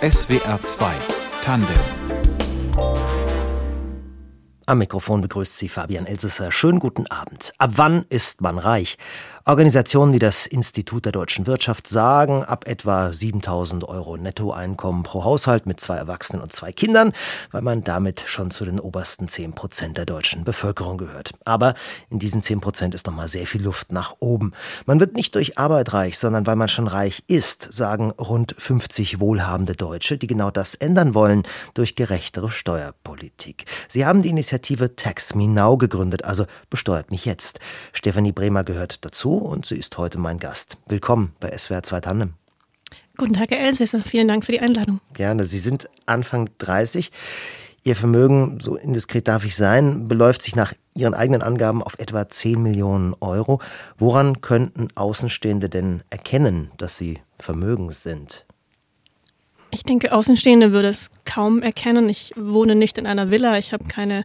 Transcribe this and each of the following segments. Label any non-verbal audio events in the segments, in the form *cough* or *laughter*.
SWR 2 Tandem am Mikrofon begrüßt Sie Fabian Elsesser. Schönen guten Abend. Ab wann ist man reich? Organisationen wie das Institut der deutschen Wirtschaft sagen, ab etwa 7000 Euro Nettoeinkommen pro Haushalt mit zwei Erwachsenen und zwei Kindern, weil man damit schon zu den obersten 10 Prozent der deutschen Bevölkerung gehört. Aber in diesen 10 Prozent ist noch mal sehr viel Luft nach oben. Man wird nicht durch Arbeit reich, sondern weil man schon reich ist, sagen rund 50 wohlhabende Deutsche, die genau das ändern wollen durch gerechtere Steuerpolitik. Sie haben die Initiative Tax Me Now gegründet, also besteuert mich jetzt. Stefanie Bremer gehört dazu und sie ist heute mein Gast. Willkommen bei SWR 2 Tandem. Guten Tag, Herr Elsässer. Vielen Dank für die Einladung. Gerne. Sie sind Anfang 30. Ihr Vermögen, so indiskret darf ich sein, beläuft sich nach Ihren eigenen Angaben auf etwa 10 Millionen Euro. Woran könnten Außenstehende denn erkennen, dass Sie vermögend sind? Ich denke, Außenstehende würde es kaum erkennen. Ich wohne nicht in einer Villa. Ich habe keine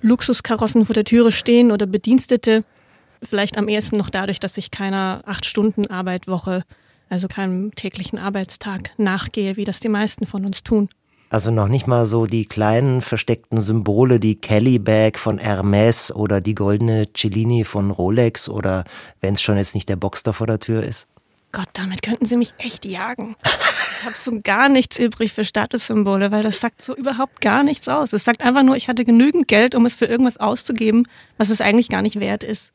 Luxuskarossen vor der Türe stehen oder Bedienstete. Vielleicht am ehesten noch dadurch, dass ich keiner acht Stunden Arbeitwoche, also keinem täglichen Arbeitstag nachgehe, wie das die meisten von uns tun. Also noch nicht mal so die kleinen versteckten Symbole, die Kelly Bag von Hermes oder die goldene Cellini von Rolex oder wenn es schon jetzt nicht der Boxster vor der Tür ist? Gott, damit könnten Sie mich echt jagen. Ich habe so gar nichts übrig für Statussymbole, weil das sagt so überhaupt gar nichts aus. Es sagt einfach nur, ich hatte genügend Geld, um es für irgendwas auszugeben, was es eigentlich gar nicht wert ist.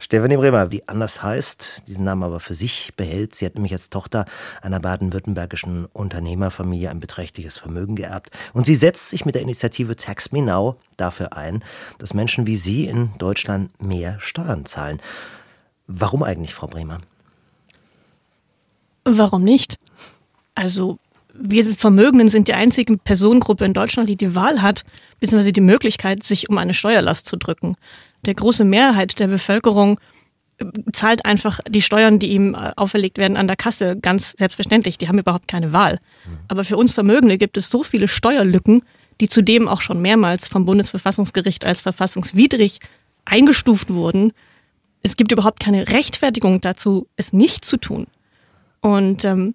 Stefanie Bremer, die anders heißt, diesen Namen aber für sich behält. Sie hat nämlich als Tochter einer baden-württembergischen Unternehmerfamilie ein beträchtliches Vermögen geerbt. Und sie setzt sich mit der Initiative Tax Me Now dafür ein, dass Menschen wie Sie in Deutschland mehr Steuern zahlen. Warum eigentlich, Frau Bremer? Warum nicht? Also, wir Vermögenden sind die einzige Personengruppe in Deutschland, die die Wahl hat, beziehungsweise die Möglichkeit, sich um eine Steuerlast zu drücken der große Mehrheit der Bevölkerung äh, zahlt einfach die Steuern, die ihm äh, auferlegt werden, an der Kasse ganz selbstverständlich. Die haben überhaupt keine Wahl. Aber für uns Vermögende gibt es so viele Steuerlücken, die zudem auch schon mehrmals vom Bundesverfassungsgericht als verfassungswidrig eingestuft wurden. Es gibt überhaupt keine Rechtfertigung dazu, es nicht zu tun. Und ähm,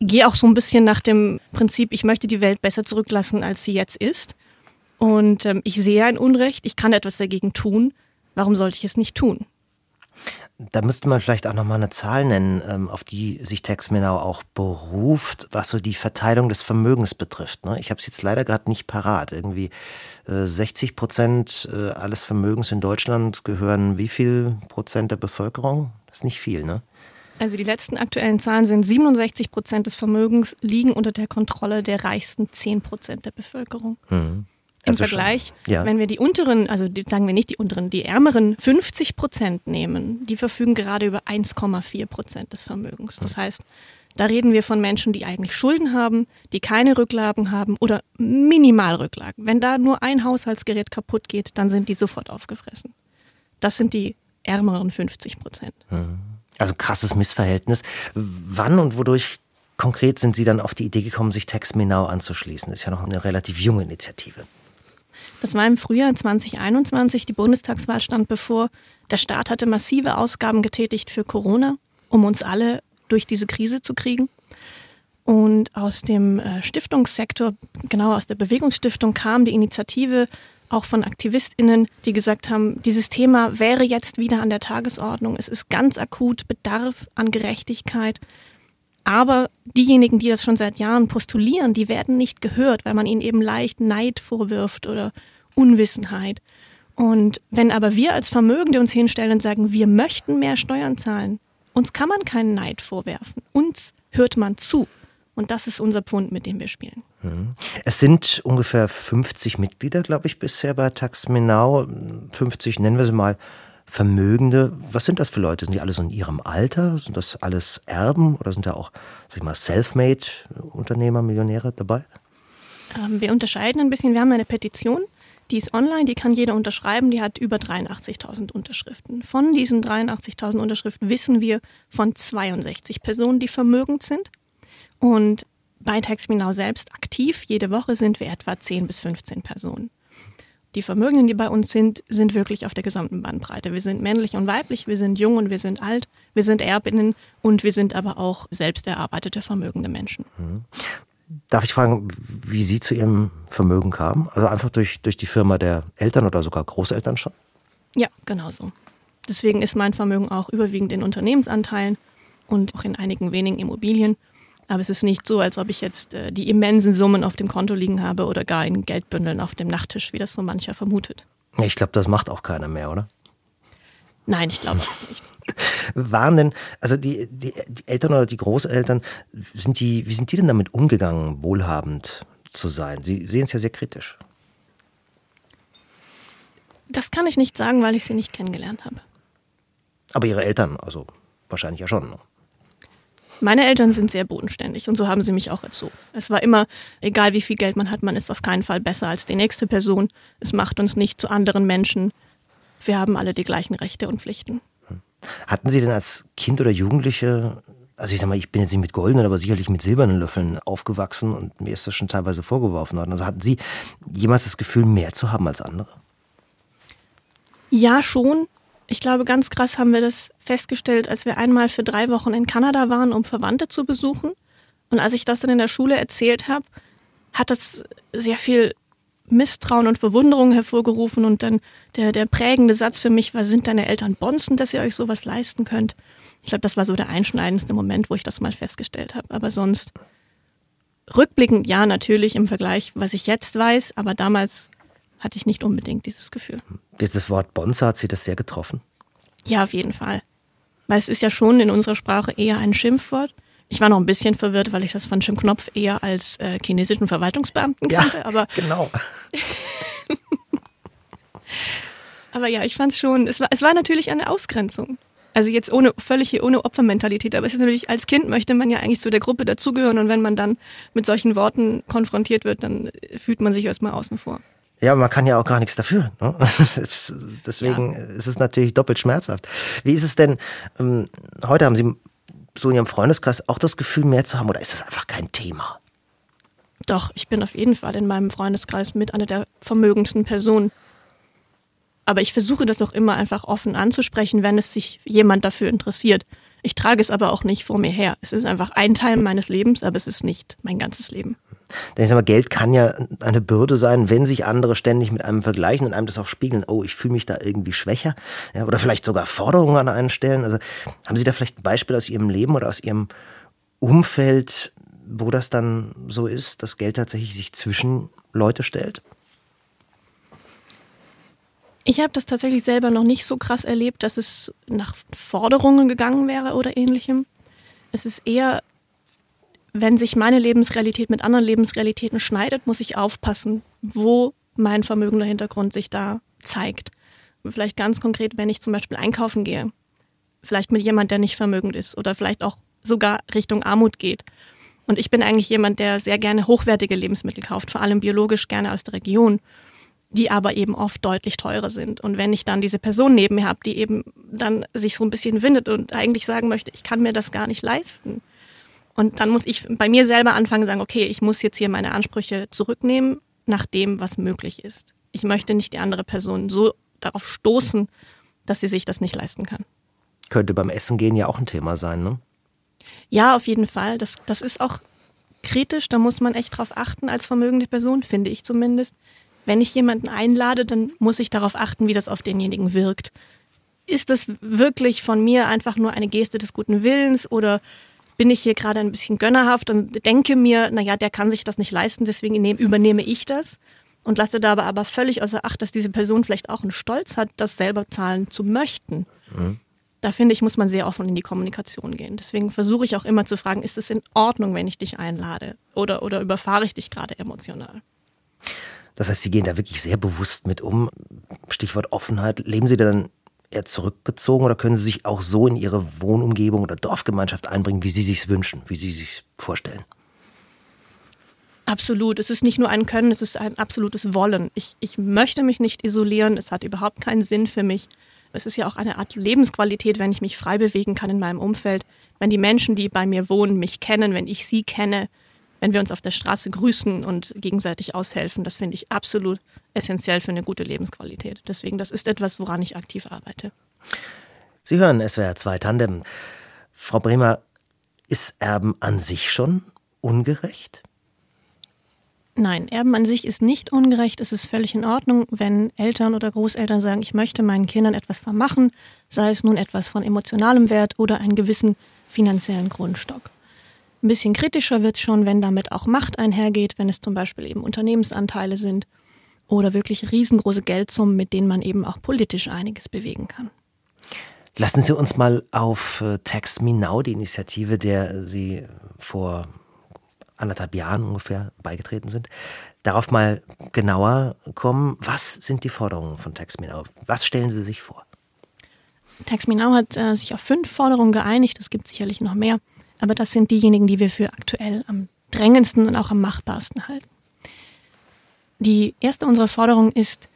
gehe auch so ein bisschen nach dem Prinzip, ich möchte die Welt besser zurücklassen, als sie jetzt ist. Und ähm, ich sehe ein Unrecht, ich kann etwas dagegen tun. Warum sollte ich es nicht tun? Da müsste man vielleicht auch nochmal eine Zahl nennen, ähm, auf die sich Tex Menau auch beruft, was so die Verteilung des Vermögens betrifft. Ne? Ich habe es jetzt leider gerade nicht parat. Irgendwie 60 äh, Prozent äh, alles Vermögens in Deutschland gehören wie viel Prozent der Bevölkerung? Das ist nicht viel, ne? Also die letzten aktuellen Zahlen sind 67 Prozent des Vermögens liegen unter der Kontrolle der reichsten 10 Prozent der Bevölkerung. Mhm. Im also Vergleich, ja. wenn wir die unteren, also die, sagen wir nicht die unteren, die ärmeren 50 Prozent nehmen, die verfügen gerade über 1,4 Prozent des Vermögens. Das heißt, da reden wir von Menschen, die eigentlich Schulden haben, die keine Rücklagen haben oder Minimalrücklagen. Wenn da nur ein Haushaltsgerät kaputt geht, dann sind die sofort aufgefressen. Das sind die ärmeren 50 Prozent. Hm. Also krasses Missverhältnis. Wann und wodurch konkret sind Sie dann auf die Idee gekommen, sich Tex Menau anzuschließen? Das ist ja noch eine relativ junge Initiative. Das war im Frühjahr 2021, die Bundestagswahl stand bevor. Der Staat hatte massive Ausgaben getätigt für Corona, um uns alle durch diese Krise zu kriegen. Und aus dem äh, Stiftungssektor, genau aus der Bewegungsstiftung, kam die Initiative auch von AktivistInnen, die gesagt haben, dieses Thema wäre jetzt wieder an der Tagesordnung. Es ist ganz akut, Bedarf an Gerechtigkeit. Aber diejenigen, die das schon seit Jahren postulieren, die werden nicht gehört, weil man ihnen eben leicht Neid vorwirft oder Unwissenheit. Und wenn aber wir als Vermögende uns hinstellen und sagen, wir möchten mehr Steuern zahlen, uns kann man keinen Neid vorwerfen. Uns hört man zu. Und das ist unser Pfund, mit dem wir spielen. Mhm. Es sind ungefähr 50 Mitglieder, glaube ich, bisher bei Tax Menau. 50, nennen wir sie mal, Vermögende, was sind das für Leute? Sind die alle so in ihrem Alter? Sind das alles Erben oder sind da auch, sag ich mal, Selfmade-Unternehmer, Millionäre dabei? Ähm, wir unterscheiden ein bisschen. Wir haben eine Petition, die ist online, die kann jeder unterschreiben, die hat über 83.000 Unterschriften. Von diesen 83.000 Unterschriften wissen wir von 62 Personen, die vermögend sind. Und bei TaxMeNow selbst aktiv, jede Woche sind wir etwa 10 bis 15 Personen. die Vermögenden, die bei uns sind, sind wirklich auf der gesamten Bandbreite. Wir sind männlich und weiblich, wir sind jung und wir sind alt, wir sind Erbinnen und wir sind aber auch selbst erarbeitete vermögende Menschen. Mhm. Darf ich fragen, wie Sie zu Ihrem Vermögen kamen? Also einfach durch, durch die Firma der Eltern oder sogar Großeltern schon? Ja, genau so. Deswegen ist mein Vermögen auch überwiegend in Unternehmensanteilen und auch in einigen wenigen Immobilien. Aber es ist nicht so, als ob ich jetzt äh, die immensen Summen auf dem Konto liegen habe oder gar in Geldbündeln auf dem Nachttisch, wie das so mancher vermutet. Ich glaube, das macht auch keiner mehr, oder? Nein, ich glaube nicht. *laughs* Waren denn, also die, die, die, Eltern oder die Großeltern, sind die, wie sind die denn damit umgegangen, wohlhabend zu sein? Sie sehen es ja sehr kritisch. Das kann ich nicht sagen, weil ich sie nicht kennengelernt habe. Aber Ihre Eltern, also wahrscheinlich ja schon. Ne? Meine Eltern sind sehr bodenständig und so haben sie mich auch erzogen. Es war immer, egal wie viel Geld man hat, man ist auf keinen Fall besser als die nächste Person. Es macht uns nicht zu anderen Menschen. Wir haben alle die gleichen Rechte und Pflichten. Hatten Sie denn als Kind oder Jugendliche, also ich sag mal, ich bin jetzt nicht mit goldenen, aber sicherlich mit silbernen Löffeln aufgewachsen und mir ist das schon teilweise vorgeworfen worden. Also hatten Sie jemals das Gefühl, mehr zu haben als andere? Ja, schon. Ich glaube, ganz krass haben wir das festgestellt, als wir einmal für drei Wochen in Kanada waren, um Verwandte zu besuchen. Und als ich das dann in der Schule erzählt habe, hat das sehr viel Misstrauen und Verwunderung hervorgerufen. Und dann der, der prägende Satz für mich war, sind deine Eltern Bonzen, dass ihr euch sowas leisten könnt? Ich glaube, das war so der einschneidendste Moment, wo ich das mal festgestellt habe. Aber sonst, rückblickend ja, natürlich im Vergleich, was ich jetzt weiß, aber damals hatte ich nicht unbedingt dieses Gefühl. Dieses Wort Bonze, hat Sie das sehr getroffen? Ja, auf jeden Fall. Weil es ist ja schon in unserer Sprache eher ein Schimpfwort. Ich war noch ein bisschen verwirrt, weil ich das von Jim Knopf eher als äh, chinesischen Verwaltungsbeamten kannte. Ja, aber genau. *laughs* aber ja, ich fand es schon, es war, es war natürlich eine Ausgrenzung. Also jetzt ohne völlig ohne Opfermentalität, aber es ist natürlich, als Kind möchte man ja eigentlich zu der Gruppe dazugehören und wenn man dann mit solchen Worten konfrontiert wird, dann fühlt man sich erstmal außen vor. Ja, man kann ja auch gar nichts dafür. Ne? *laughs* Deswegen ja. ist es natürlich doppelt schmerzhaft. Wie ist es denn, ähm, heute haben Sie so in Ihrem Freundeskreis auch das Gefühl, mehr zu haben oder ist das einfach kein Thema? Doch, ich bin auf jeden Fall in meinem Freundeskreis mit einer der vermögendsten Personen. Aber ich versuche das auch immer einfach offen anzusprechen, wenn es sich jemand dafür interessiert. Ich trage es aber auch nicht vor mir her. Es ist einfach ein Teil meines Lebens, aber es ist nicht mein ganzes Leben. Denn ich sag mal, Geld kann ja eine Bürde sein, wenn sich andere ständig mit einem vergleichen und einem das auch spiegeln, oh, ich fühle mich da irgendwie schwächer. Ja, oder vielleicht sogar Forderungen an einen stellen. Also haben Sie da vielleicht ein Beispiel aus Ihrem Leben oder aus Ihrem Umfeld, wo das dann so ist, dass Geld tatsächlich sich zwischen Leute stellt? Ich habe das tatsächlich selber noch nicht so krass erlebt, dass es nach Forderungen gegangen wäre oder ähnlichem. Es ist eher wenn sich meine Lebensrealität mit anderen Lebensrealitäten schneidet, muss ich aufpassen, wo mein vermögender Hintergrund sich da zeigt. Vielleicht ganz konkret, wenn ich zum Beispiel einkaufen gehe, vielleicht mit jemand, der nicht vermögend ist oder vielleicht auch sogar Richtung Armut geht. Und ich bin eigentlich jemand, der sehr gerne hochwertige Lebensmittel kauft, vor allem biologisch gerne aus der Region, die aber eben oft deutlich teurer sind. Und wenn ich dann diese Person neben mir habe, die eben dann sich so ein bisschen windet und eigentlich sagen möchte, ich kann mir das gar nicht leisten, und dann muss ich bei mir selber anfangen sagen, okay, ich muss jetzt hier meine Ansprüche zurücknehmen nach dem, was möglich ist. Ich möchte nicht die andere Person so darauf stoßen, dass sie sich das nicht leisten kann. Könnte beim Essen gehen ja auch ein Thema sein, ne? Ja, auf jeden Fall. Das, das ist auch kritisch, da muss man echt drauf achten als vermögende Person, finde ich zumindest. Wenn ich jemanden einlade, dann muss ich darauf achten, wie das auf denjenigen wirkt. Ist das wirklich von mir einfach nur eine Geste des guten Willens oder bin ich hier gerade ein bisschen gönnerhaft und denke mir, naja, der kann sich das nicht leisten, deswegen übernehme ich das und lasse dabei aber völlig außer Acht, dass diese Person vielleicht auch einen Stolz hat, das selber zahlen zu möchten. Mhm. Da finde ich, muss man sehr offen in die Kommunikation gehen. Deswegen versuche ich auch immer zu fragen, ist es in Ordnung, wenn ich dich einlade? Oder, oder überfahre ich dich gerade emotional? Das heißt, Sie gehen da wirklich sehr bewusst mit um. Stichwort Offenheit. Leben Sie dann eher zurückgezogen oder können Sie sich auch so in Ihre Wohnumgebung oder Dorfgemeinschaft einbringen, wie Sie sich wünschen, wie Sie sich vorstellen? Absolut. Es ist nicht nur ein Können, es ist ein absolutes Wollen. Ich, ich möchte mich nicht isolieren. Es hat überhaupt keinen Sinn für mich. Es ist ja auch eine Art Lebensqualität, wenn ich mich frei bewegen kann in meinem Umfeld. Wenn die Menschen, die bei mir wohnen, mich kennen, wenn ich sie kenne, wenn wir uns auf der Straße grüßen und gegenseitig aushelfen, das finde ich absolut essentiell für eine gute Lebensqualität. Deswegen, das ist etwas, woran ich aktiv arbeite. Sie hören SWR 2 Tandem. Frau Bremer, ist Erben an sich schon ungerecht? Nein, Erben an sich ist nicht ungerecht. Es ist völlig in Ordnung, wenn Eltern oder Großeltern sagen, ich möchte meinen Kindern etwas vermachen, sei es nun etwas von emotionalem Wert oder einen gewissen finanziellen Grundstock. Ein bisschen kritischer wird es schon, wenn damit auch Macht einhergeht, wenn es zum Beispiel eben Unternehmensanteile sind oder wirklich riesengroße Geldsummen, mit denen man eben auch politisch einiges bewegen kann. Lassen Sie uns mal auf äh, Tax Me Now, die Initiative, der Sie vor anderthalb Jahren ungefähr beigetreten sind, darauf mal genauer kommen. Was sind die Forderungen von Tax Me Now? Was stellen Sie sich vor? Tax Me Now hat äh, sich auf fünf Forderungen geeinigt. Es gibt sicherlich noch mehr. Aber das sind diejenigen, die wir für aktuell am drängendsten und auch am machbarsten halten. Die erste unserer Forderungen ist,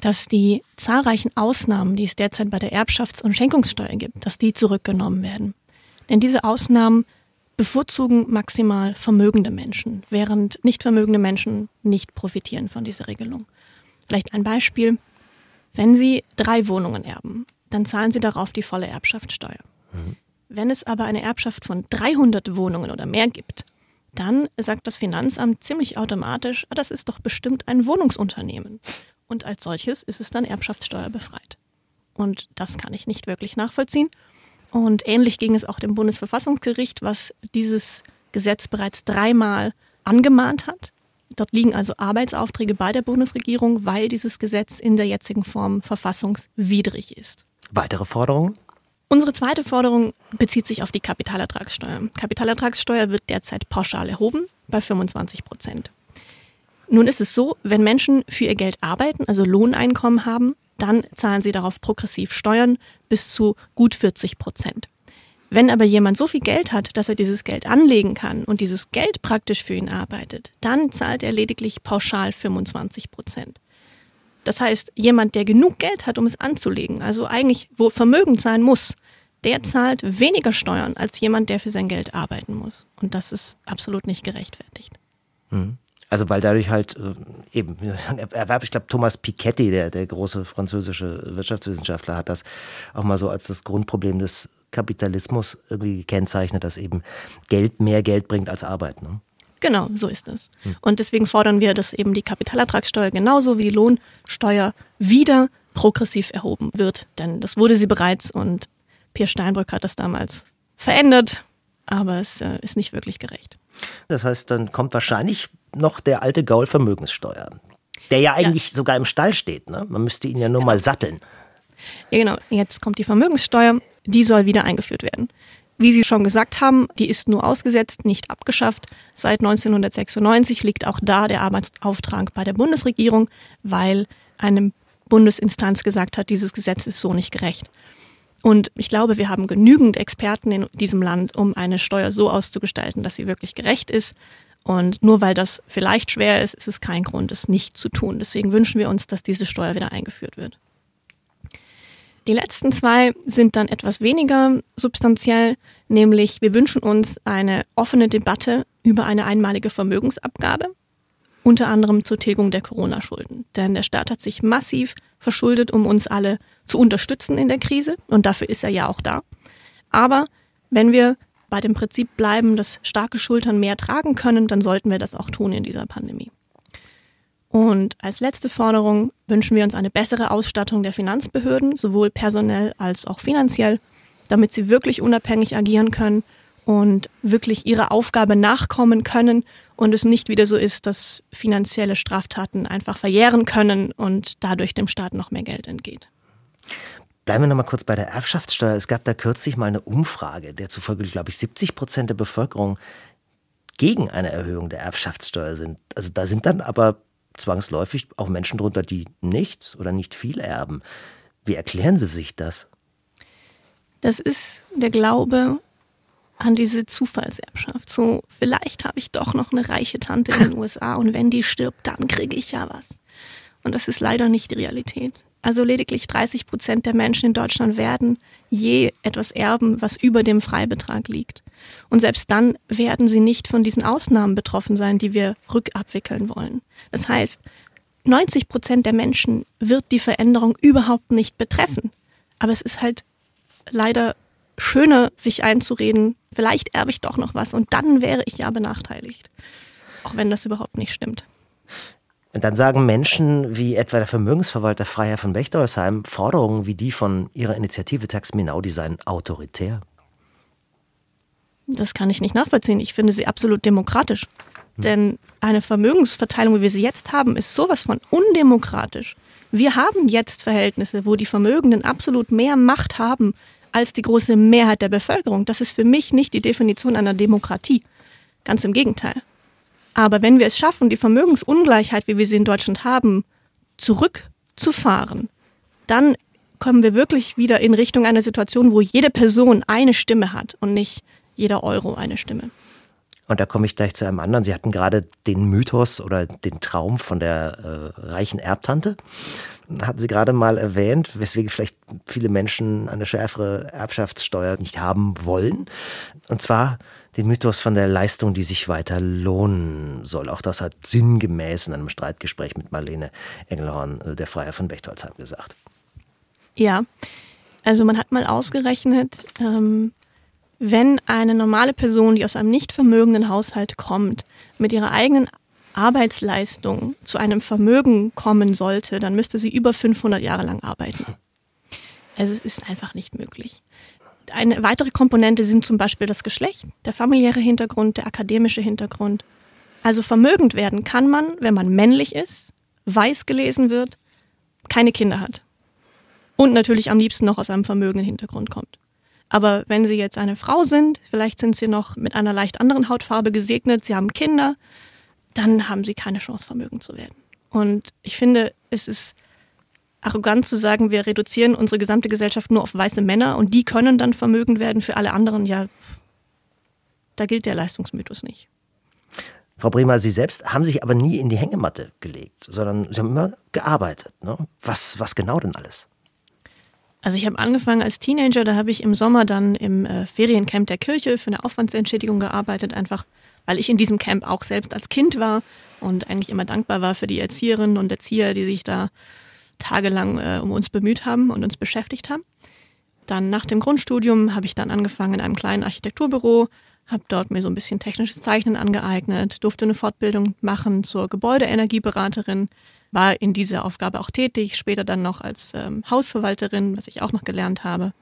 dass die zahlreichen Ausnahmen, die es derzeit bei der Erbschafts- und Schenkungssteuer gibt, dass die zurückgenommen werden. Denn diese Ausnahmen bevorzugen maximal vermögende Menschen, während nicht vermögende Menschen nicht profitieren von dieser Regelung. Vielleicht ein Beispiel. Wenn Sie drei Wohnungen erben, dann zahlen Sie darauf die volle Erbschaftssteuer. Mhm. Wenn es aber eine Erbschaft von 300 Wohnungen oder mehr gibt, dann sagt das Finanzamt ziemlich automatisch, ah, das ist doch bestimmt ein Wohnungsunternehmen. Und als solches ist es dann erbschaftssteuerbefreit. Und das kann ich nicht wirklich nachvollziehen. Und ähnlich ging es auch dem Bundesverfassungsgericht, was dieses Gesetz bereits dreimal angemahnt hat. Dort liegen also Arbeitsaufträge bei der Bundesregierung, weil dieses Gesetz in der jetzigen Form verfassungswidrig ist. Weitere Forderungen? Unsere zweite Forderung bezieht sich auf die Kapitalertragssteuer. Kapitalertragssteuer wird derzeit pauschal erhoben bei 25 Prozent. Nun ist es so, wenn Menschen für ihr Geld arbeiten, also Lohneinkommen haben, dann zahlen sie darauf progressiv Steuern bis zu gut 40 Prozent. Wenn aber jemand so viel Geld hat, dass er dieses Geld anlegen kann und dieses Geld praktisch für ihn arbeitet, dann zahlt er lediglich pauschal 25 Prozent. Das heißt, jemand, der genug Geld hat, um es anzulegen, also eigentlich wo vermögend sein muss, der zahlt weniger Steuern als jemand, der für sein Geld arbeiten muss. Und das ist absolut nicht gerechtfertigt. Mhm. Also weil dadurch halt äh, eben Erwerb, ich glaube Thomas Piketty, der, der große französische Wirtschaftswissenschaftler, hat das auch mal so als das Grundproblem des Kapitalismus irgendwie gekennzeichnet, dass eben Geld mehr Geld bringt als Arbeit. Ne? Genau, so ist es. Hm. Und deswegen fordern wir, dass eben die Kapitalertragssteuer genauso wie die Lohnsteuer wieder progressiv erhoben wird. Denn das wurde sie bereits und Pierre Steinbrück hat das damals verändert, aber es äh, ist nicht wirklich gerecht. Das heißt, dann kommt wahrscheinlich noch der alte Gaul Vermögenssteuer, der ja eigentlich ja. sogar im Stall steht. Ne? Man müsste ihn ja nur ja. mal satteln. Ja, genau. Jetzt kommt die Vermögenssteuer, die soll wieder eingeführt werden. Wie Sie schon gesagt haben, die ist nur ausgesetzt, nicht abgeschafft. Seit 1996 liegt auch da der Arbeitsauftrag bei der Bundesregierung, weil eine Bundesinstanz gesagt hat, dieses Gesetz ist so nicht gerecht. Und ich glaube, wir haben genügend Experten in diesem Land, um eine Steuer so auszugestalten, dass sie wirklich gerecht ist. Und nur weil das vielleicht schwer ist, ist es kein Grund, es nicht zu tun. Deswegen wünschen wir uns, dass diese Steuer wieder eingeführt wird. Die letzten zwei sind dann etwas weniger substanziell, nämlich wir wünschen uns eine offene Debatte über eine einmalige Vermögensabgabe, unter anderem zur Tilgung der Corona-Schulden. Denn der Staat hat sich massiv verschuldet, um uns alle zu unterstützen in der Krise und dafür ist er ja auch da. Aber wenn wir bei dem Prinzip bleiben, dass starke Schultern mehr tragen können, dann sollten wir das auch tun in dieser Pandemie. Und als letzte Forderung wünschen wir uns eine bessere Ausstattung der Finanzbehörden, sowohl personell als auch finanziell, damit sie wirklich unabhängig agieren können und wirklich ihrer Aufgabe nachkommen können und es nicht wieder so ist, dass finanzielle Straftaten einfach verjähren können und dadurch dem Staat noch mehr Geld entgeht. Bleiben wir noch mal kurz bei der Erbschaftssteuer. Es gab da kürzlich mal eine Umfrage, der zufolge, glaube ich, 70 Prozent der Bevölkerung gegen eine Erhöhung der Erbschaftssteuer sind. Also da sind dann aber zwangsläufig auch Menschen drunter, die nichts oder nicht viel erben. Wie erklären Sie sich das? Das ist der Glaube an diese Zufallserbschaft. So, vielleicht habe ich doch noch eine reiche Tante in den *laughs* USA und wenn die stirbt, dann kriege ich ja was. Und das ist leider nicht die Realität. Also lediglich 30 Prozent der Menschen in Deutschland werden je etwas erben, was über dem Freibetrag liegt. Und selbst dann werden sie nicht von diesen Ausnahmen betroffen sein, die wir rückabwickeln wollen. Das heißt, 90 Prozent der Menschen wird die Veränderung überhaupt nicht betreffen. Aber es ist halt leider schöner, sich einzureden, vielleicht erbe ich doch noch was und dann wäre ich ja benachteiligt. Auch wenn das überhaupt nicht stimmt. Und dann sagen Menschen wie etwa der Vermögensverwalter Freiherr von Bechtolsheim, Forderungen wie die von ihrer Initiative Tax Minau, die seien autoritär. Das kann ich nicht nachvollziehen. Ich finde sie absolut demokratisch. Hm. Denn eine Vermögensverteilung, wie wir sie jetzt haben, ist sowas von undemokratisch. Wir haben jetzt Verhältnisse, wo die Vermögenden absolut mehr Macht haben als die große Mehrheit der Bevölkerung. Das ist für mich nicht die Definition einer Demokratie. Ganz im Gegenteil. Aber wenn wir es schaffen, die Vermögensungleichheit, wie wir sie in Deutschland haben, zurückzufahren, dann kommen wir wirklich wieder in Richtung einer Situation, wo jede Person eine Stimme hat und nicht jeder Euro eine Stimme. Und da komme ich gleich zu einem anderen. Sie hatten gerade den Mythos oder den Traum von der äh, reichen Erbtante. Hatten Sie gerade mal erwähnt, weswegen vielleicht viele Menschen eine schärfere Erbschaftssteuer nicht haben wollen. Und zwar den Mythos von der Leistung, die sich weiter lohnen soll. Auch das hat sinngemäß in einem Streitgespräch mit Marlene Engelhorn, äh, der Freier von Bechtolzheim, gesagt. Ja, also man hat mal ausgerechnet, ähm, wenn eine normale Person, die aus einem nicht vermögenden Haushalt kommt, mit ihrer eigenen Arbeitsleistung zu einem Vermögen kommen sollte, dann müsste sie über 500 Jahre lang arbeiten. Also es ist einfach nicht möglich. Eine weitere Komponente sind zum Beispiel das Geschlecht, der familiäre Hintergrund, der akademische Hintergrund. Also vermögend werden kann man, wenn man männlich ist, weiß gelesen wird, keine Kinder hat und natürlich am liebsten noch aus einem vermögenden Hintergrund kommt. Aber wenn Sie jetzt eine Frau sind, vielleicht sind Sie noch mit einer leicht anderen Hautfarbe gesegnet, Sie haben Kinder, dann haben Sie keine Chance, vermögend zu werden. Und ich finde, es ist arrogant zu sagen, wir reduzieren unsere gesamte Gesellschaft nur auf weiße Männer und die können dann vermögend werden für alle anderen. Ja, da gilt der Leistungsmythos nicht. Frau Bremer, Sie selbst haben sich aber nie in die Hängematte gelegt, sondern Sie haben immer gearbeitet. Ne? Was, was genau denn alles? Also ich habe angefangen als Teenager, da habe ich im Sommer dann im äh, Feriencamp der Kirche für eine Aufwandsentschädigung gearbeitet, einfach weil ich in diesem Camp auch selbst als Kind war und eigentlich immer dankbar war für die Erzieherinnen und Erzieher, die sich da tagelang äh, um uns bemüht haben und uns beschäftigt haben. Dann nach dem Grundstudium habe ich dann angefangen in einem kleinen Architekturbüro, habe dort mir so ein bisschen technisches Zeichnen angeeignet, durfte eine Fortbildung machen zur Gebäudeenergieberaterin, war in dieser Aufgabe auch tätig, später dann noch als ähm, Hausverwalterin, was ich auch noch gelernt habe.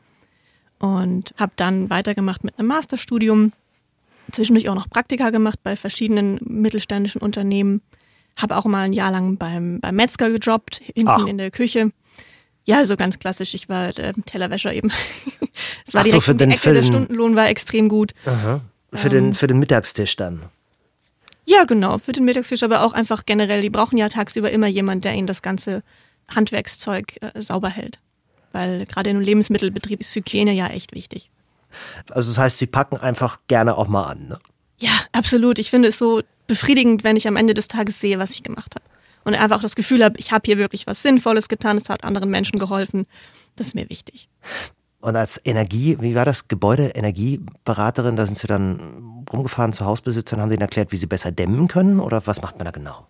Und habe dann weitergemacht mit einem Masterstudium, zwischendurch auch noch Praktika gemacht bei verschiedenen mittelständischen Unternehmen. Habe auch mal ein Jahr lang beim, beim Metzger gejobbt, hinten Ach. in der Küche. Ja, so ganz klassisch. Ich war äh, Tellerwäscher eben. *laughs* es war Ach so, für den Ecke, der Stundenlohn war extrem gut. Aha. Für, ähm, den, für den Mittagstisch dann. Ja, genau, für den Mittagstisch, aber auch einfach generell. Die brauchen ja tagsüber immer jemand, der ihnen das ganze Handwerkszeug äh, sauber hält. Weil gerade im Lebensmittelbetrieb ist Hygiene ja echt wichtig. Also das heißt, Sie packen einfach gerne auch mal an, ne? Ja, absolut. Ich finde es so befriedigend, wenn ich am Ende des Tages sehe, was ich gemacht habe. Und einfach auch das Gefühl habe, ich habe hier wirklich was Sinnvolles getan, es hat anderen Menschen geholfen. Das ist mir wichtig. Und als Energie, wie war das? Gebäude-Energieberaterin, da sind Sie dann rumgefahren zu Hausbesitzern, haben denen erklärt, wie sie besser dämmen können oder was macht man da genau?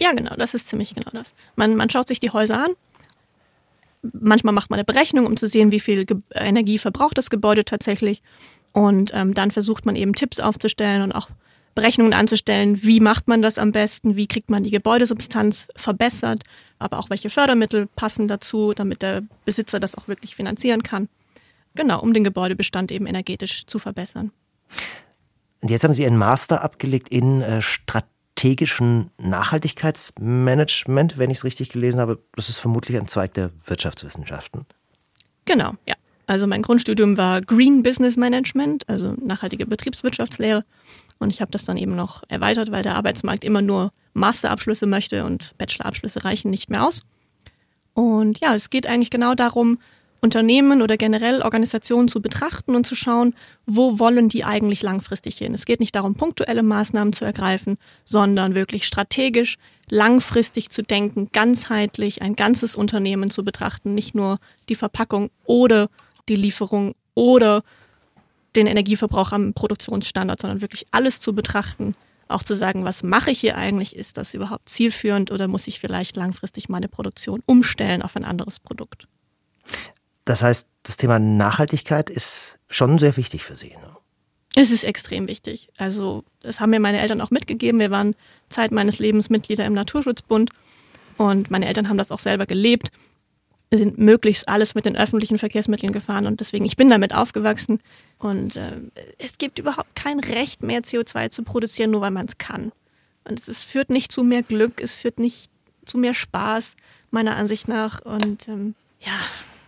Ja, genau, das ist ziemlich genau das. Man, man schaut sich die Häuser an. Manchmal macht man eine Berechnung, um zu sehen, wie viel Ge Energie verbraucht das Gebäude tatsächlich. Und ähm, dann versucht man eben Tipps aufzustellen und auch Berechnungen anzustellen, wie macht man das am besten, wie kriegt man die Gebäudesubstanz verbessert, aber auch welche Fördermittel passen dazu, damit der Besitzer das auch wirklich finanzieren kann. Genau, um den Gebäudebestand eben energetisch zu verbessern. Und jetzt haben Sie Ihren Master abgelegt in äh, strategischen Nachhaltigkeitsmanagement, wenn ich es richtig gelesen habe. Das ist vermutlich ein Zweig der Wirtschaftswissenschaften. Genau, ja. Also mein Grundstudium war Green Business Management, also nachhaltige Betriebswirtschaftslehre. Und ich habe das dann eben noch erweitert, weil der Arbeitsmarkt immer nur Masterabschlüsse möchte und Bachelorabschlüsse reichen nicht mehr aus. Und ja, es geht eigentlich genau darum, Unternehmen oder generell Organisationen zu betrachten und zu schauen, wo wollen die eigentlich langfristig hin. Es geht nicht darum, punktuelle Maßnahmen zu ergreifen, sondern wirklich strategisch, langfristig zu denken, ganzheitlich ein ganzes Unternehmen zu betrachten, nicht nur die Verpackung oder die Lieferung oder den Energieverbrauch am Produktionsstandard, sondern wirklich alles zu betrachten, auch zu sagen, was mache ich hier eigentlich, ist das überhaupt zielführend oder muss ich vielleicht langfristig meine Produktion umstellen auf ein anderes Produkt. Das heißt, das Thema Nachhaltigkeit ist schon sehr wichtig für Sie. Ne? Es ist extrem wichtig. Also, das haben mir meine Eltern auch mitgegeben. Wir waren Zeit meines Lebens Mitglieder im Naturschutzbund und meine Eltern haben das auch selber gelebt. Sind möglichst alles mit den öffentlichen Verkehrsmitteln gefahren und deswegen, ich bin damit aufgewachsen. Und äh, es gibt überhaupt kein Recht mehr, CO2 zu produzieren, nur weil man es kann. Und es führt nicht zu mehr Glück, es führt nicht zu mehr Spaß, meiner Ansicht nach. Und ähm, ja,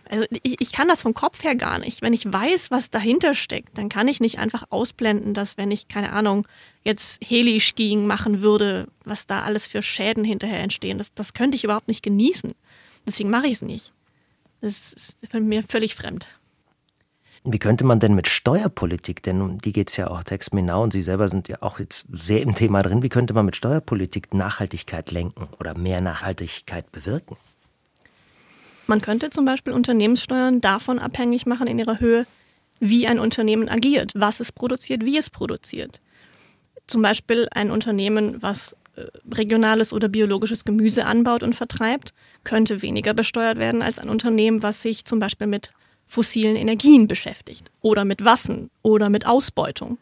also ich, ich kann das vom Kopf her gar nicht. Wenn ich weiß, was dahinter steckt, dann kann ich nicht einfach ausblenden, dass wenn ich, keine Ahnung, jetzt Heli-Skiing machen würde, was da alles für Schäden hinterher entstehen. Das, das könnte ich überhaupt nicht genießen. Deswegen mache ich es nicht. Das ist von mir völlig fremd. Wie könnte man denn mit Steuerpolitik, denn um die geht es ja auch Tex Menau und Sie selber sind ja auch jetzt sehr im Thema drin, wie könnte man mit Steuerpolitik Nachhaltigkeit lenken oder mehr Nachhaltigkeit bewirken? Man könnte zum Beispiel Unternehmenssteuern davon abhängig machen in ihrer Höhe, wie ein Unternehmen agiert, was es produziert, wie es produziert. Zum Beispiel ein Unternehmen, was regionales oder biologisches Gemüse anbaut und vertreibt, könnte weniger besteuert werden als ein Unternehmen, was sich zum Beispiel mit fossilen Energien beschäftigt oder mit Waffen oder mit Ausbeutung.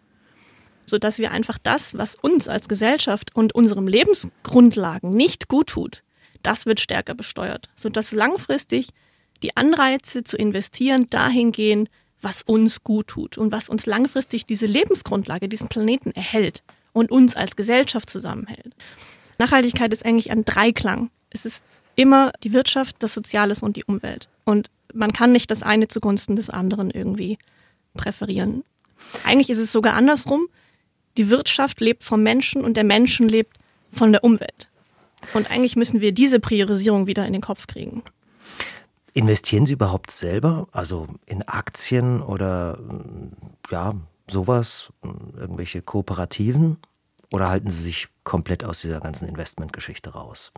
Sodass wir einfach das, was uns als Gesellschaft und unserem Lebensgrundlagen nicht gut tut, das wird stärker besteuert, sodass langfristig die Anreize zu investieren dahin gehen, was uns gut tut und was uns langfristig diese Lebensgrundlage, diesen Planeten erhält und uns als Gesellschaft zusammenhält. Nachhaltigkeit ist eigentlich ein Dreiklang. Es ist immer die Wirtschaft, das Soziales und die Umwelt. Und man kann nicht das eine zugunsten des anderen irgendwie präferieren. Eigentlich ist es sogar andersrum. Die Wirtschaft lebt vom Menschen und der Menschen lebt von der Umwelt. Und eigentlich müssen wir diese Priorisierung wieder in den Kopf kriegen. Investieren Sie überhaupt selber, also in Aktien oder ja, sowas, irgendwelche Kooperativen? Oder halten Sie sich komplett aus dieser ganzen Investmentgeschichte raus?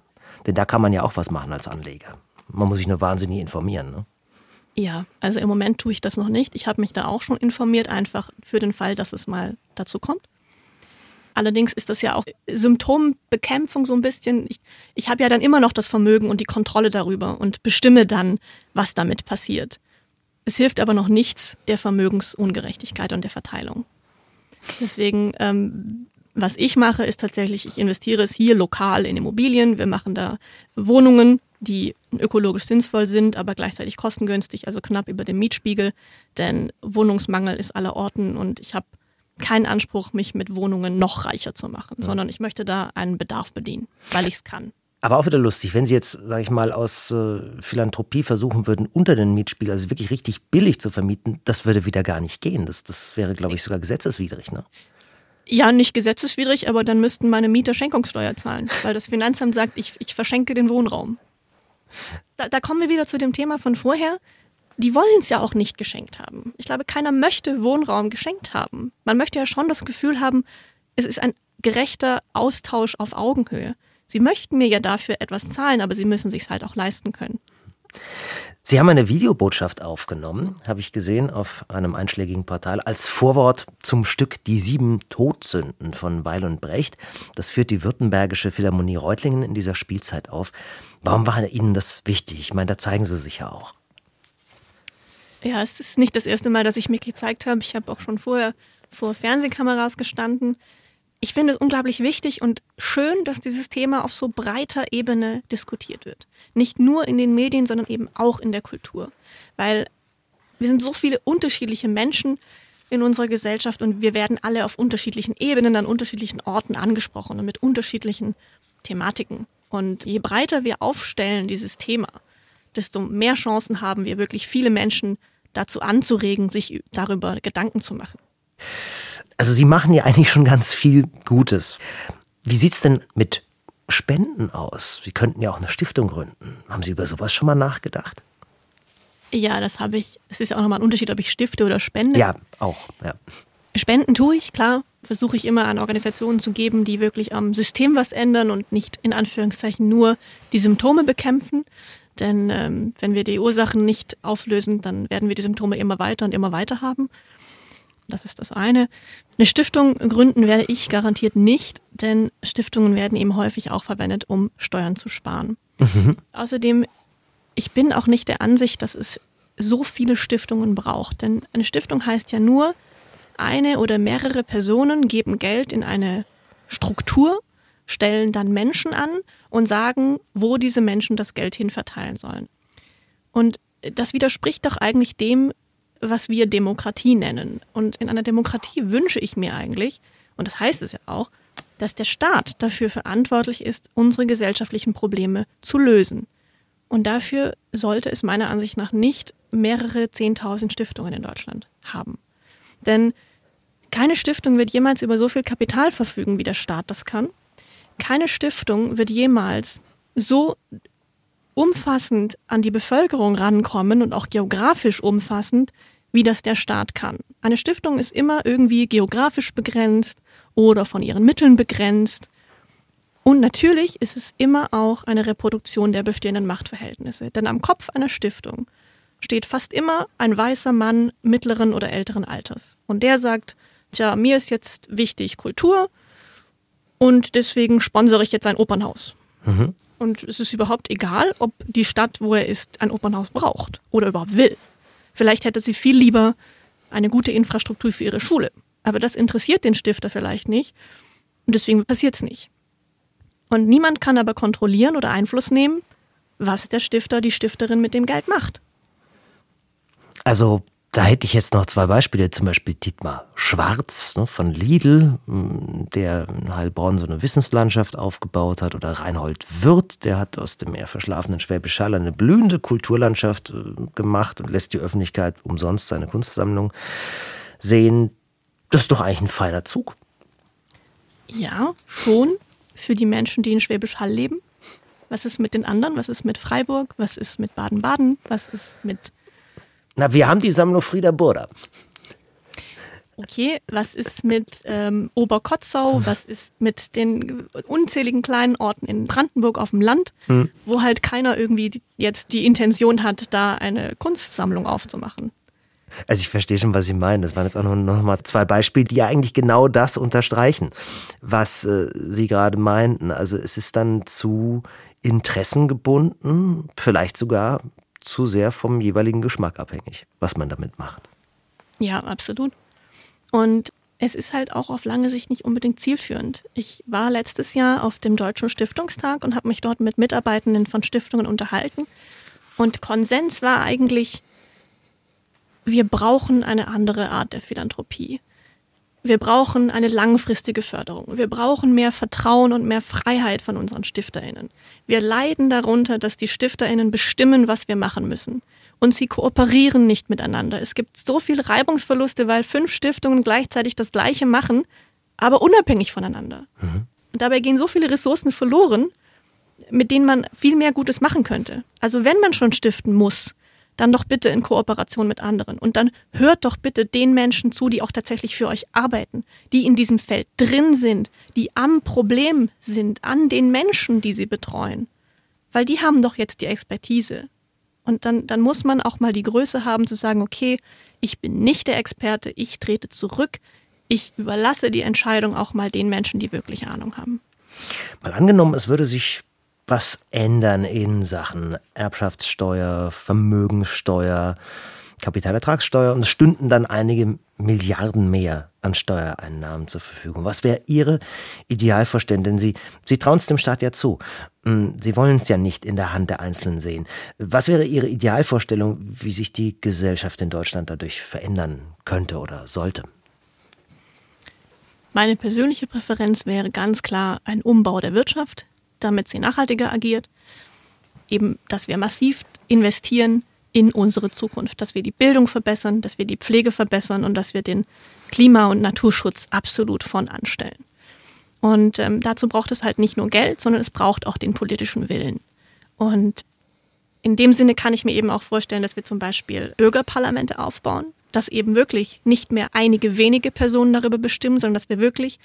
Denn da kann man ja auch was machen als Anleger. Man muss sich nur wahnsinnig informieren. Ne? Ja, also im Moment tue ich das noch nicht. Ich habe mich da auch schon informiert, einfach für den Fall, dass es mal dazu kommt. Allerdings ist das ja auch Symptombekämpfung so ein bisschen. Ich, ich habe ja dann immer noch das Vermögen und die Kontrolle darüber und bestimme dann, was damit passiert. Es hilft aber noch nichts der Vermögensungerechtigkeit und der Verteilung. Deswegen, ähm, was ich mache, ist tatsächlich, ich investiere es hier lokal in Immobilien. Wir machen da Wohnungen, die ökologisch sinnvoll sind, aber gleichzeitig kostengünstig, also knapp über dem Mietspiegel. Denn Wohnungsmangel ist aller Orten und ich habe keinen Anspruch, mich mit Wohnungen noch reicher zu machen, ja. sondern ich möchte da einen Bedarf bedienen, weil ich es kann. Aber auch wieder lustig, wenn Sie jetzt, sage ich mal, aus äh, Philanthropie versuchen würden, unter den Mietspiegel, also wirklich richtig billig zu vermieten, das würde wieder gar nicht gehen. Das, das wäre, glaube ich, sogar gesetzeswidrig. Ne? Ja, nicht gesetzeswidrig, aber dann müssten meine Mieter Schenkungssteuer zahlen, weil das Finanzamt sagt, ich, ich verschenke den Wohnraum. Da, da kommen wir wieder zu dem Thema von vorher die wollen es ja auch nicht geschenkt haben. Ich glaube, keiner möchte Wohnraum geschenkt haben. Man möchte ja schon das Gefühl haben, es ist ein gerechter Austausch auf Augenhöhe. Sie möchten mir ja dafür etwas zahlen, aber sie müssen sich halt auch leisten können. Sie haben eine Videobotschaft aufgenommen, habe ich gesehen, auf einem einschlägigen Portal, als Vorwort zum Stück Die sieben Todsünden von Weil und Brecht. Das führt die Württembergische Philharmonie Reutlingen in dieser Spielzeit auf. Warum war Ihnen das wichtig? Ich meine, da zeigen Sie sich ja auch. Ja, es ist nicht das erste Mal, dass ich mich gezeigt habe. Ich habe auch schon vorher vor Fernsehkameras gestanden. Ich finde es unglaublich wichtig und schön, dass dieses Thema auf so breiter Ebene diskutiert wird. Nicht nur in den Medien, sondern eben auch in der Kultur. Weil wir sind so viele unterschiedliche Menschen in unserer Gesellschaft und wir werden alle auf unterschiedlichen Ebenen an unterschiedlichen Orten angesprochen und mit unterschiedlichen Thematiken. Und je breiter wir aufstellen dieses Thema, desto mehr Chancen haben wir wirklich viele Menschen dazu anzuregen, sich darüber Gedanken zu machen. Also Sie machen ja eigentlich schon ganz viel Gutes. Wie sieht es denn mit Spenden aus? Sie könnten ja auch eine Stiftung gründen. Haben Sie über sowas schon mal nachgedacht? Ja, das habe ich. Es ist ja auch nochmal ein Unterschied, ob ich stifte oder spende. Ja, auch. Ja. Spenden tue ich, klar. Versuche ich immer an Organisationen zu geben, die wirklich am System was ändern und nicht in Anführungszeichen nur die Symptome bekämpfen. Denn ähm, wenn wir die Ursachen nicht auflösen, dann werden wir die Symptome immer weiter und immer weiter haben. Das ist das eine. Eine Stiftung gründen werde ich garantiert nicht, denn Stiftungen werden eben häufig auch verwendet, um Steuern zu sparen. Mhm. Außerdem, ich bin auch nicht der Ansicht, dass es so viele Stiftungen braucht. Denn eine Stiftung heißt ja nur, eine oder mehrere Personen geben Geld in eine Struktur, stellen dann Menschen an und sagen, wo diese Menschen das Geld hin verteilen sollen. Und das widerspricht doch eigentlich dem, was wir Demokratie nennen. Und in einer Demokratie wünsche ich mir eigentlich, und das heißt es ja auch, dass der Staat dafür verantwortlich ist, unsere gesellschaftlichen Probleme zu lösen. Und dafür sollte es meiner Ansicht nach nicht mehrere Zehntausend Stiftungen in Deutschland haben. Denn keine Stiftung wird jemals über so viel Kapital verfügen, wie der Staat das kann. Keine Stiftung wird jemals so umfassend an die Bevölkerung rankommen und auch geografisch umfassend, wie das der Staat kann. Eine Stiftung ist immer irgendwie geografisch begrenzt oder von ihren Mitteln begrenzt. Und natürlich ist es immer auch eine Reproduktion der bestehenden Machtverhältnisse. Denn am Kopf einer Stiftung steht fast immer ein weißer Mann mittleren oder älteren Alters. Und der sagt, tja, mir ist jetzt wichtig Kultur und deswegen sponsere ich jetzt ein Opernhaus. Mhm. Und es ist überhaupt egal, ob die Stadt, wo er ist, ein Opernhaus braucht oder überhaupt will. Vielleicht hätte sie viel lieber eine gute Infrastruktur für ihre Schule. Aber das interessiert den Stifter vielleicht nicht. Und deswegen passiert es nicht. Und niemand kann aber kontrollieren oder Einfluss nehmen, was der Stifter, die Stifterin mit dem Geld macht. Also da hätte ich jetzt noch zwei Beispiele, zum Beispiel Dietmar Schwarz ne, von Lidl, der in Heilbronn so eine Wissenslandschaft aufgebaut hat, oder Reinhold Wirth, der hat aus dem eher verschlafenen Schwäbisch Hall eine blühende Kulturlandschaft äh, gemacht und lässt die Öffentlichkeit umsonst seine Kunstsammlung sehen. Das ist doch eigentlich ein feiner Zug. Ja, schon für die Menschen, die in Schwäbisch Hall leben. Was ist mit den anderen? Was ist mit Freiburg? Was ist mit Baden-Baden? Was ist mit na, wir haben die Sammlung Frieda Burda. Okay, was ist mit ähm, Oberkotzau? Was ist mit den unzähligen kleinen Orten in Brandenburg auf dem Land, hm. wo halt keiner irgendwie jetzt die Intention hat, da eine Kunstsammlung aufzumachen? Also ich verstehe schon, was Sie meinen. Das waren jetzt auch noch, noch mal zwei Beispiele, die ja eigentlich genau das unterstreichen, was äh, Sie gerade meinten. Also es ist dann zu interessengebunden, vielleicht sogar zu sehr vom jeweiligen Geschmack abhängig, was man damit macht. Ja, absolut. Und es ist halt auch auf lange Sicht nicht unbedingt zielführend. Ich war letztes Jahr auf dem Deutschen Stiftungstag und habe mich dort mit Mitarbeitenden von Stiftungen unterhalten. Und Konsens war eigentlich, wir brauchen eine andere Art der Philanthropie. Wir brauchen eine langfristige Förderung. Wir brauchen mehr Vertrauen und mehr Freiheit von unseren Stifterinnen. Wir leiden darunter, dass die Stifterinnen bestimmen, was wir machen müssen. Und sie kooperieren nicht miteinander. Es gibt so viele Reibungsverluste, weil fünf Stiftungen gleichzeitig das Gleiche machen, aber unabhängig voneinander. Mhm. Und dabei gehen so viele Ressourcen verloren, mit denen man viel mehr Gutes machen könnte. Also wenn man schon stiften muss, dann doch bitte in Kooperation mit anderen. Und dann hört doch bitte den Menschen zu, die auch tatsächlich für euch arbeiten, die in diesem Feld drin sind, die am Problem sind, an den Menschen, die sie betreuen. Weil die haben doch jetzt die Expertise. Und dann, dann muss man auch mal die Größe haben zu sagen, okay, ich bin nicht der Experte, ich trete zurück, ich überlasse die Entscheidung auch mal den Menschen, die wirklich Ahnung haben. Mal angenommen, es würde sich was ändern in Sachen Erbschaftssteuer, Vermögenssteuer, Kapitalertragssteuer und es stünden dann einige Milliarden mehr an Steuereinnahmen zur Verfügung. Was wäre Ihre Idealvorstellung? Denn Sie, Sie trauen es dem Staat ja zu. Hm, Sie wollen es ja nicht in der Hand der Einzelnen sehen. Was wäre Ihre Idealvorstellung, wie sich die Gesellschaft in Deutschland dadurch verändern könnte oder sollte? Meine persönliche Präferenz wäre ganz klar ein Umbau der Wirtschaft, damit sie nachhaltiger agiert. Eben, dass wir massiv investieren in unsere Zukunft, dass wir die Bildung verbessern, dass wir die Pflege verbessern und dass wir den Klima- und Naturschutz absolut von anstellen. Und ähm, dazu braucht es halt nicht nur Geld, sondern es braucht auch den politischen Willen. Und in dem Sinne kann ich mir eben auch vorstellen, dass wir zum Beispiel Bürgerparlamente aufbauen, dass eben wirklich nicht mehr einige wenige Personen darüber bestimmen, sondern dass wir wirklich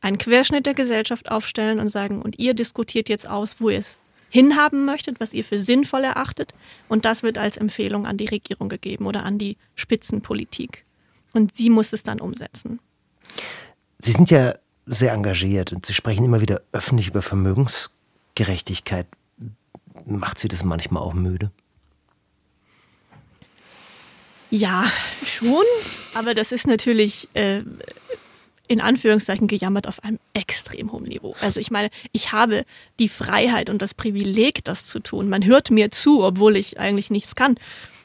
einen Querschnitt der Gesellschaft aufstellen und sagen, und ihr diskutiert jetzt aus, wo ihr es hinhaben möchtet, was ihr für sinnvoll erachtet. Und das wird als Empfehlung an die Regierung gegeben oder an die Spitzenpolitik. Und sie muss es dann umsetzen. Sie sind ja sehr engagiert und Sie sprechen immer wieder öffentlich über Vermögensgerechtigkeit. Macht Sie das manchmal auch müde? Ja, schon. Aber das ist natürlich äh, in Anführungszeichen gejammert auf einem extrem hohen Niveau. Also ich meine, ich habe die Freiheit und das Privileg, das zu tun. Man hört mir zu, obwohl ich eigentlich nichts kann.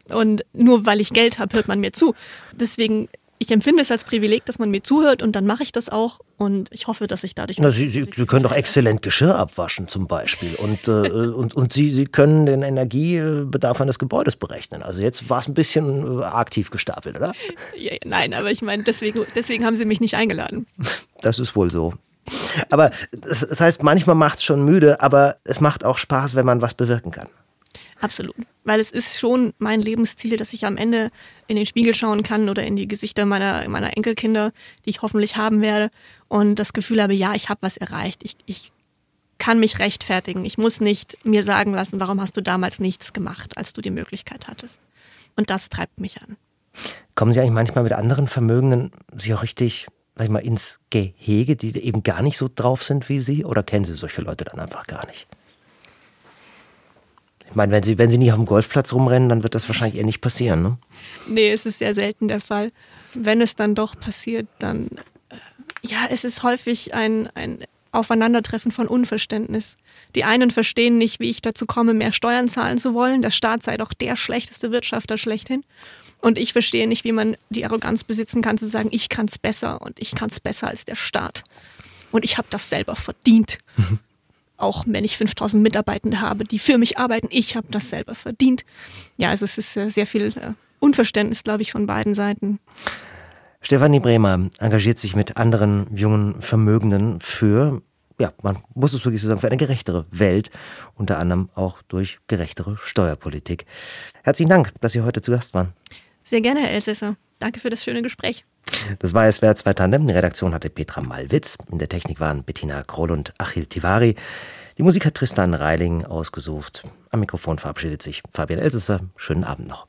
Und nur weil ich Geld habe, hört man mir zu. Deswegen ich empfinde es als Privileg, dass man mir zuhört und dann mache ich das auch und ich hoffe, dass ich dadurch. Na, Sie, Sie, Sie können doch exzellent Geschirr abwaschen zum Beispiel und, äh, und, und Sie, Sie können den Energiebedarf eines Gebäudes berechnen. Also jetzt war es ein bisschen äh, aktiv gestapelt, oder? Ja, nein, aber ich meine, deswegen, deswegen haben Sie mich nicht eingeladen. Das ist wohl so. Aber das heißt, manchmal macht es schon müde, aber es macht auch Spaß, wenn man was bewirken kann. Absolut. Weil es ist schon mein Lebensziel, dass ich am Ende in den Spiegel schauen kann oder in die Gesichter meiner, meiner Enkelkinder, die ich hoffentlich haben werde, und das Gefühl habe, ja, ich habe was erreicht. Ich, ich kann mich rechtfertigen. Ich muss nicht mir sagen lassen, warum hast du damals nichts gemacht, als du die Möglichkeit hattest. Und das treibt mich an. Kommen Sie eigentlich manchmal mit anderen Vermögenden sich auch richtig, sag ich mal, ins Gehege, die eben gar nicht so drauf sind wie Sie? Oder kennen Sie solche Leute dann einfach gar nicht? Ich meine, wenn sie, wenn sie nicht auf dem Golfplatz rumrennen, dann wird das wahrscheinlich eher nicht passieren, ne? Nee, es ist sehr selten der Fall. Wenn es dann doch passiert, dann, äh, ja, es ist häufig ein, ein Aufeinandertreffen von Unverständnis. Die einen verstehen nicht, wie ich dazu komme, mehr Steuern zahlen zu wollen. Der Staat sei doch der schlechteste Wirtschafter schlechthin. Und ich verstehe nicht, wie man die Arroganz besitzen kann, zu sagen, ich kann es besser und ich kann es besser als der Staat. Und ich habe das selber verdient. *laughs* auch wenn ich 5000 Mitarbeitende habe, die für mich arbeiten, ich habe das selber verdient. Ja, also es ist äh, sehr viel äh, Unverständnis, glaube ich, von beiden Seiten. Stefanie Bremer engagiert sich mit anderen jungen Vermögenden für, ja, man muss es wirklich so sagen, für eine gerechtere Welt, unter anderem auch durch gerechtere Steuerpolitik. Herzlichen Dank, dass Sie heute zu Gast waren. Sehr gerne, Herr Elsässer. Danke für das schöne Gespräch. Das war SWR 2 Tandem. Die Redaktion hatte Petra Malwitz. In der Technik waren Bettina Kroll und Achil Tivari. Die Musik hat Tristan Reiling ausgesucht. Am Mikrofon verabschiedet sich Fabian Elsesser. Schönen Abend noch.